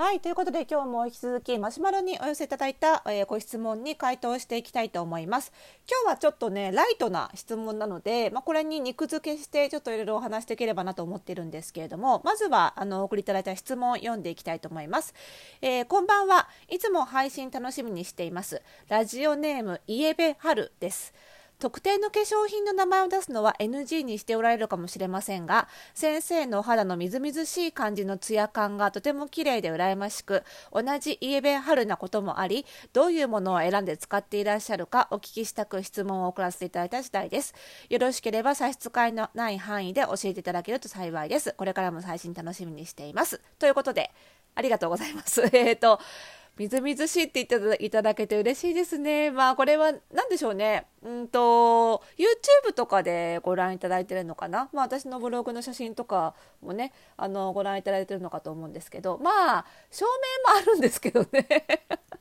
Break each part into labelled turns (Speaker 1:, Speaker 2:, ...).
Speaker 1: はい、ということで今日も引き続きマシュマロにお寄せいただいた、えー、ご質問に回答していきたいと思います。今日はちょっとね、ライトな質問なので、まあ、これに肉付けしてちょっといろいろお話していければなと思ってるんですけれども、まずはあの送りいただいた質問を読んでいきたいと思います。えー、こんばんは。いつも配信楽しみにしています。ラジオネームイエベハルです。特定の化粧品の名前を出すのは NG にしておられるかもしれませんが先生のお肌のみずみずしい感じのツヤ感がとても綺麗で羨ましく同じイエベ春なこともありどういうものを選んで使っていらっしゃるかお聞きしたく質問を送らせていただいた次第です。よろしければ差し支えのない範囲で教えていただけると幸いです。これからも配信楽しみにしています。ということでありがとうございます。えっとみずみずしいって言っていただけて嬉しいですね。まあこれは何でしょうね。うんと YouTube とかでご覧いただいてるのかな。まあ私のブログの写真とかもねあのご覧いただいてるのかと思うんですけど、まあ照明もあるんですけどね。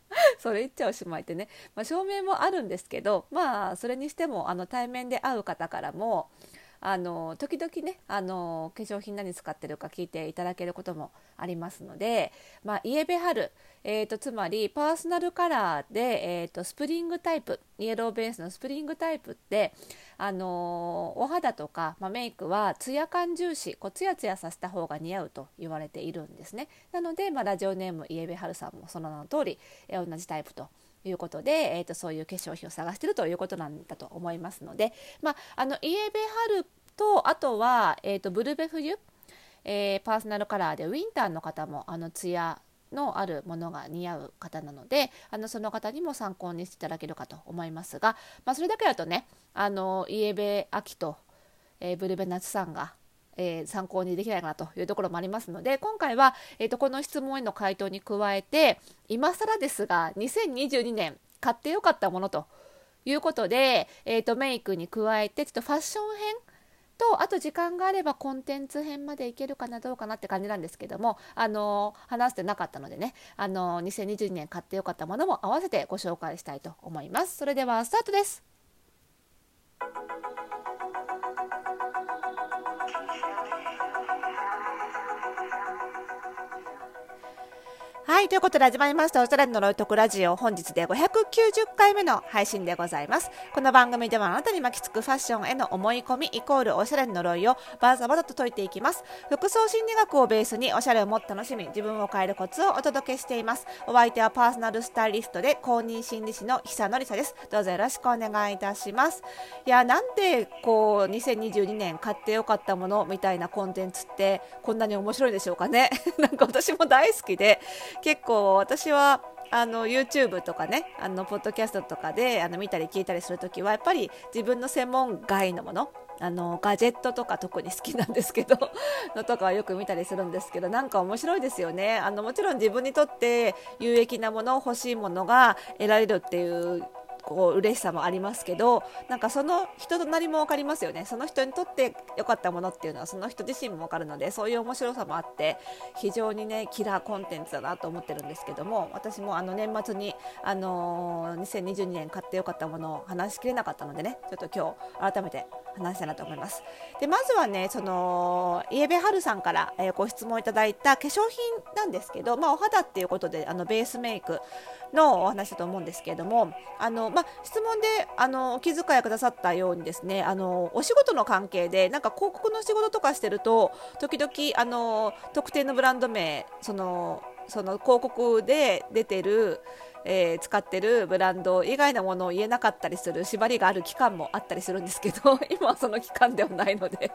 Speaker 1: それ言っちゃおしまいってね、まあ、照明もあるんですけどまあそれにしてもあの対面で会う方からもあの時々ねあの化粧品何使ってるか聞いていただけることもありますので、まあ、イエベハル、えーと、つまりパーソナルカラーで、えーと、スプリングタイプイエローベースのスプリングタイプってあのお肌とか、まあ、メイクはツヤ感重視こうツヤツヤさせた方が似合うと言われているんですね。なので、まあ、ラジオネームイエベハルさんもその名の通り、えー、同じタイプということで、えーと、そういう化粧品を探しているということなんだと思いますので、まあ、あのイエベハルとあとは、えーと、ブルベ冬、えー、パーソナルカラーでウィンターの方もあのツヤのあるものが似合う方なのであのその方にも参考にしていただけるかと思いますが、まあ、それだけだとねあのイエベ秋と、えー、ブルベ夏さんがえー、参考にできないかなというところもありますので今回は、えーと、この質問への回答に加えて今更ですが2022年買ってよかったものということで、えーと、メイクに加えてちょっとファッション編とあと時間があればコンテンツ編までいけるかなどうかなって感じなんですけどもあの話してなかったのでねあの2022年買ってよかったものも合わせてご紹介したいと思います。それではスタートです。はい、ということで始まりました、オーストラリアのロイトクラジオ、本日で590回目の配信でございます。この番組ではあなたに巻きつくファッションへの思い込み、イコールおしゃれの呪いをバーザバザと解いていきます。服装心理学をベースにおしゃれをもっと楽しみ、自分を変えるコツをお届けしています。お相手はパーソナルスタイリストで公認心理師の久典沙です。どうぞよろしくお願いいたします。いや、なんでこう、2022年買ってよかったものみたいなコンテンツってこんなに面白いでしょうかね。なんか私も大好きで、結構私はあの YouTube とかねあのポッドキャストとかであの見たり聞いたりする時はやっぱり自分の専門外のものあのガジェットとか特に好きなんですけど のとかはよく見たりするんですけどなんか面白いですよね。あのもちろん自分にとって有益なもの欲しいものが得られるっていうこう嬉しさもありますけどなんかその人となりも分かりますよね。その人にとって良かったものっていうのはその人自身も分かるのでそういう面白さもあって非常にねキラーコンテンツだなと思ってるんですけども私もあの年末に、あのー、2022年買って良かったものを話しきれなかったのでねちょっと今日改めて話したいなと思います。でまずはねそのイエベハルさんから、えー、ご質問いただいた化粧品なんですけど、まあ、お肌っていうことであのベースメイクのお話だと思うんですけれどもあの、まあ、質問であのお気遣いくださったようにですねあのお仕事の関係でなんか広告の仕事とかしてると時々あの特定のブランド名そのその広告で出てるえー、使ってるブランド以外のものを言えなかったりする縛りがある期間もあったりするんですけど 今はその期間ではないので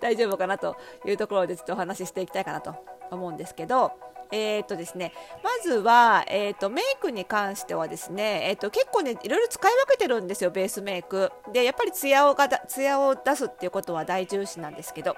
Speaker 1: 大丈夫かなというところでちょっとお話ししていきたいかなと思うんですけどえーとですね、まずは、えーと、メイクに関してはですね、えーと、結構ねいろいろ使い分けてるんですよベースメイク。でやっぱりツヤをがツヤを出すっていうことは大重視なんですけど。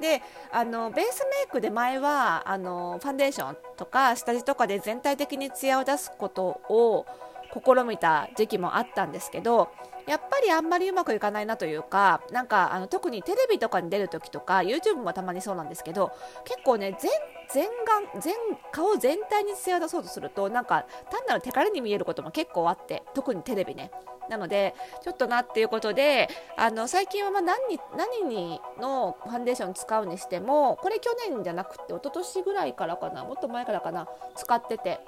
Speaker 1: であのベースメイクで前はあのファンデーションとか下地とかで全体的にツヤを出すことを試みた時期もあったんですけどやっぱりあんまりうまくいかないなというかなんかあの特にテレビとかに出る時とか YouTube もたまにそうなんですけど結構ね全全顔全顔全体に艶を出そうとするとなんか単なる手軽に見えることも結構あって特にテレビね。なのでちょっとなっていうことであの最近はま何に何にのファンデーション使うにしてもこれ去年じゃなくて一昨年ぐらいからかなもっと前からかな使ってて。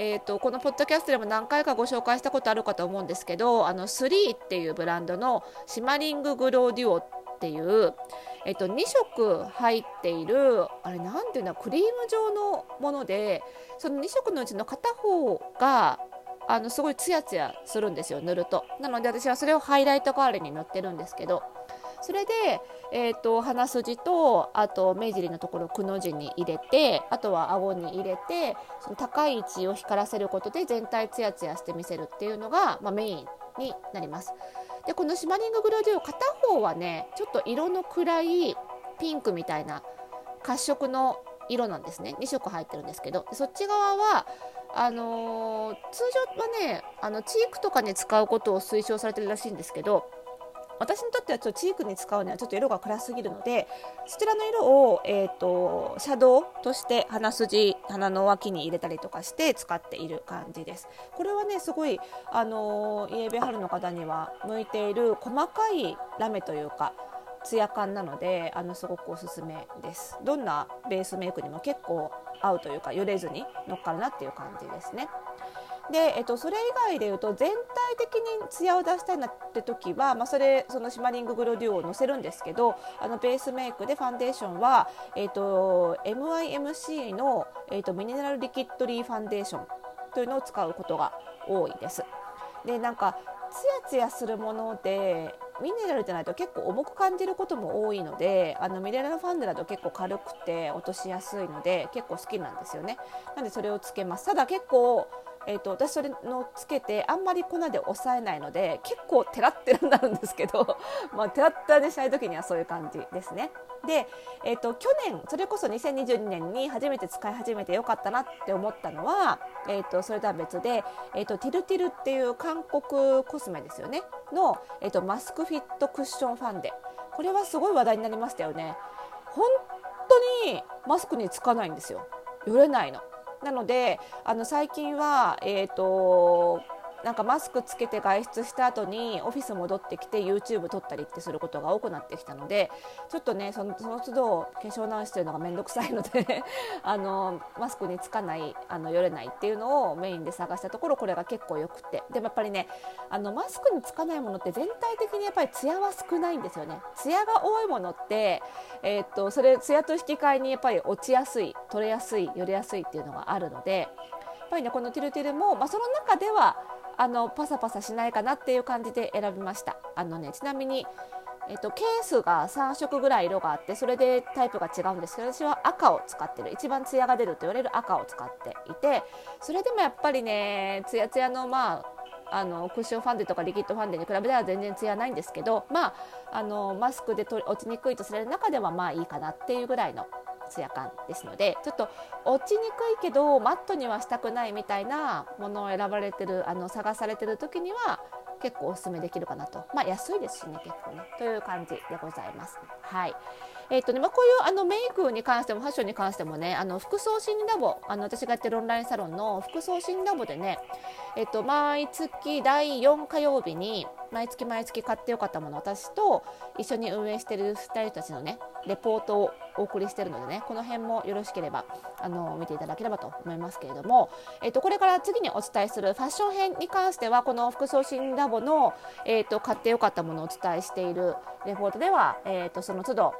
Speaker 1: えーと、このポッドキャストでも何回かご紹介したことあるかと思うんですけどあの3っていうブランドのシマリンググローデュオっていう、えーと、2色入っているあれなんていうのクリーム状のものでその2色のうちの片方があのすごいツヤツヤするんですよ塗ると。なので私はそれをハイライト代わりに塗ってるんですけどそれで、えーと、鼻筋とあと目尻のところくの字に入れてあとは顎に入れてその高い位置を光らせることで全体ツヤツヤして見せるっていうのが、まあ、メインになります。でこのシマリンググロデュオ片方はねちょっと色の暗いピンクみたいな褐色の色なんですね2色入ってるんですけどそっち側はあのー、通常はねあのチークとかに使うことを推奨されてるらしいんですけど私にとってはちょっとチークに使うにはちょっと色が暗すぎるのでそちらの色を、えーと、シャドウとして鼻筋鼻の脇に入れたりとかして使っている感じです。これはねすごいあのイエベハルの方には向いている細かいラメというかツヤ感なのであのすごくおすすめです。どんなベースメイクにも結構合うというかよれずに乗っかるなっていう感じですね。で、えっと、それ以外でいうと全体的にツヤを出したいなって時は、まあ、それそのシマリンググロデュオをのせるんですけどあのベースメイクでファンデーションは、えっと、MIMC の、えっと、ミネラルリキッドリーファンデーションというのを使うことが多いです。でなんかツヤツヤするものでミネラルじゃないと結構重く感じることも多いのであのミネラルファンデだと結構軽くて落としやすいので結構好きなんですよねなんでそれをつけますただ結構えーと、私それのつけてあんまり粉で抑えないので結構テラッテラになるんですけど、まあ、テラッテラでしたい時にはそういう感じですね。で、えーと、去年それこそ2022年に初めて使い始めてよかったなって思ったのは、えーと、それとは別で、えー、とティルティルっていう韓国コスメですよねの、えー、とマスクフィットクッションファンデこれはすごい話題になりましたよね。本当にマスクにつかないんですよ。よれないの。なのであの最近は、えーとなんかマスクつけて外出した後にオフィス戻ってきて YouTube 撮ったりってすることが多くなってきたのでちょっとねそのその都度化粧直しというのが面倒くさいので あのマスクにつかないあのよれないっていうのをメインで探したところこれが結構よくて。でもやっぱりねあのマスクにつかないものって全体的にやっぱりツヤは少ないんですよね。ツヤが多いものって、えー、っとそれツヤと引き換えにやっぱり落ちやすい取れやすいよれやすいっていうのがあるのでやっぱりねこのティルティルも、まあ、その中ではあのパサパサしないかなっていう感じで選びました。あのねちなみにえっと、ケースが3色ぐらい色があってそれでタイプが違うんですけど私は赤を使ってる。一番ツヤが出ると言われる赤を使っていてそれでもやっぱりねツヤツヤのまああのクッションファンデとかリキッドファンデに比べたら全然ツヤないんですけどまああのマスクで落ちにくいとされる中ではまあいいかなっていうぐらいのツヤ感ですのでちょっと落ちにくいけどマットにはしたくないみたいなものを選ばれてるあの探されてる時には結構おすすめできるかなと。まあ安いですしね結構ね。という感じでございます。はい。えーとねまあ、こういうあのメイクに関してもファッションに関してもねあの服装心理ラボあの私がやってるオンラインサロンの服装心理ラボでね、えーと、毎月第4火曜日に毎月毎月買ってよかったもの私と一緒に運営してる2人たちのねレポートをお送りしてるのでねこの辺もよろしければあの見ていただければと思いますけれども、えーと、これから次にお伝えするファッション編に関してはこの服装心理ラボの、えーと、買ってよかったものをお伝えしているレポートでは、えーとその都度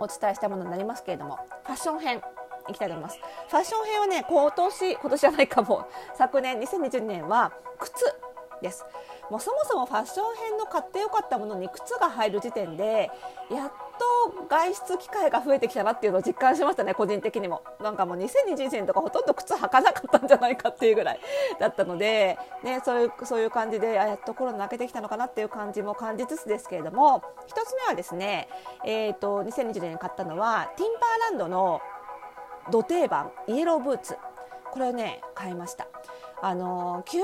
Speaker 1: お伝えしたものになりますけれどもファッション編いきたいと思います。ファッション編はね今年今年じゃないかも。昨年2020年は靴です。もうそもそもファッション編の買ってよかったものに靴が入る時点でやっと外出機会が増えてきたなっていうのを実感しましたね個人的にも。なんかもう2021年とかほとんど靴履かなかったんじゃないかっていうぐらいだったので、ね、そういうそういう感じであやっとコロナ明けてきたのかなっていう感じも感じつつですけれども1つ目はですね、えーと、2020年に買ったのはティンバーランドの土定番イエローブーツ。これをね買いました。あの90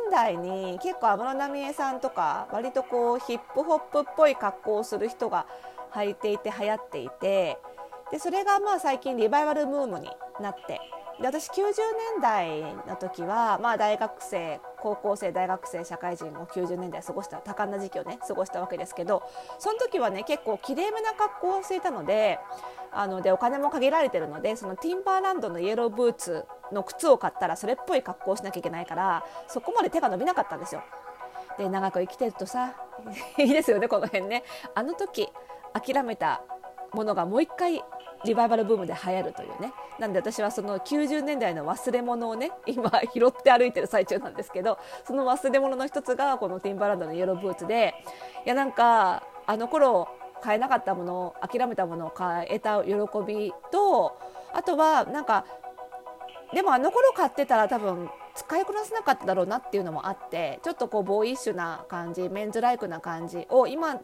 Speaker 1: 年代に結構安室奈美恵さんとか割とこうヒップホップっぽい格好をする人が履いていて流行っていてでそれがまあ最近リバイバルムームになってで私90年代の時は、まあ、大学生高校生大学生社会人を90年代過ごした多感な時期をね過ごしたわけですけどその時はね結構きれいめな格好をしていたのであのでお金も限られてるのでそのティンバーランドのイエローブーツの靴を買ったらそれっぽい格好をしなきゃいけないからそこまで手が伸びなかったんですよ。で長く生きてるとさ いいですよねこの辺ね。あの時諦めたものがもう一回リバイバルブームで流行るというね。なんで私はその90年代の忘れ物をね今拾って歩いてる最中なんですけどその忘れ物の一つがこのティンバランドのイエローブーツでいやなんかあの頃買えなかったもの諦めたものを買えた喜びとあとはなんかでもあの頃買ってたら多分使いこなせなかっただろうなっていうのもあってちょっとこうボーイッシュな感じメンズライクな感じを今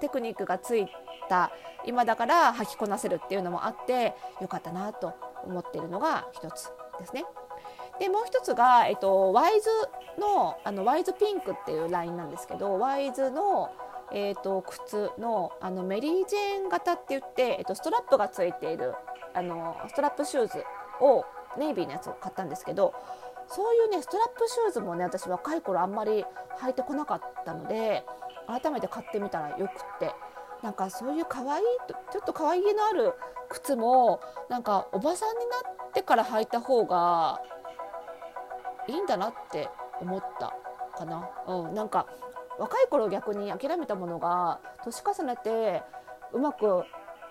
Speaker 1: テクニックがついた今だから履きこなせるっていうのもあってよかったなと思っているのが一つですね。でもう一つが、えっと、 Y'sのあの Y's Pink っていうラインなんですけど Y'sの、えーと、靴のあのメリー・ジェーン型って言って、えっと、ストラップがついているあのストラップシューズをネイビーのやつを買ったんですけどそういうねストラップシューズもね私若い頃あんまり履いてこなかったので改めて買ってみたらよくってなんかそういう可愛いちょっと可愛げのある靴もなんかおばさんになってから履いた方がいいんだなって思ったかな。うん、なんか若い頃逆に諦めたものが年重ねてうまく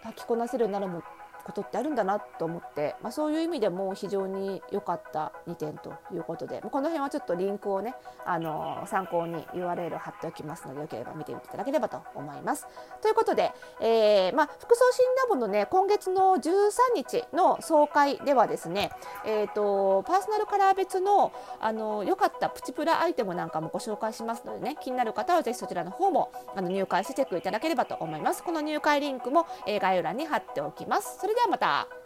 Speaker 1: 履きこなせるようになるもことってあるんだなと思って、まあ、そういう意味でも非常に良かった2点ということでこの辺はちょっとリンクをねあの参考に URL を貼っておきますのでよければ見ていただければと思います。ということで、えーまあ、服装診ラボのね今月の13日の総会ではですね、えーと、パーソナルカラー別のあの良かったプチプラアイテムなんかもご紹介しますのでね気になる方はぜひそちらの方もあの入会してチェックいただければと思います。この入会リンクも、えー、概要欄に貼っておきます。それではまた。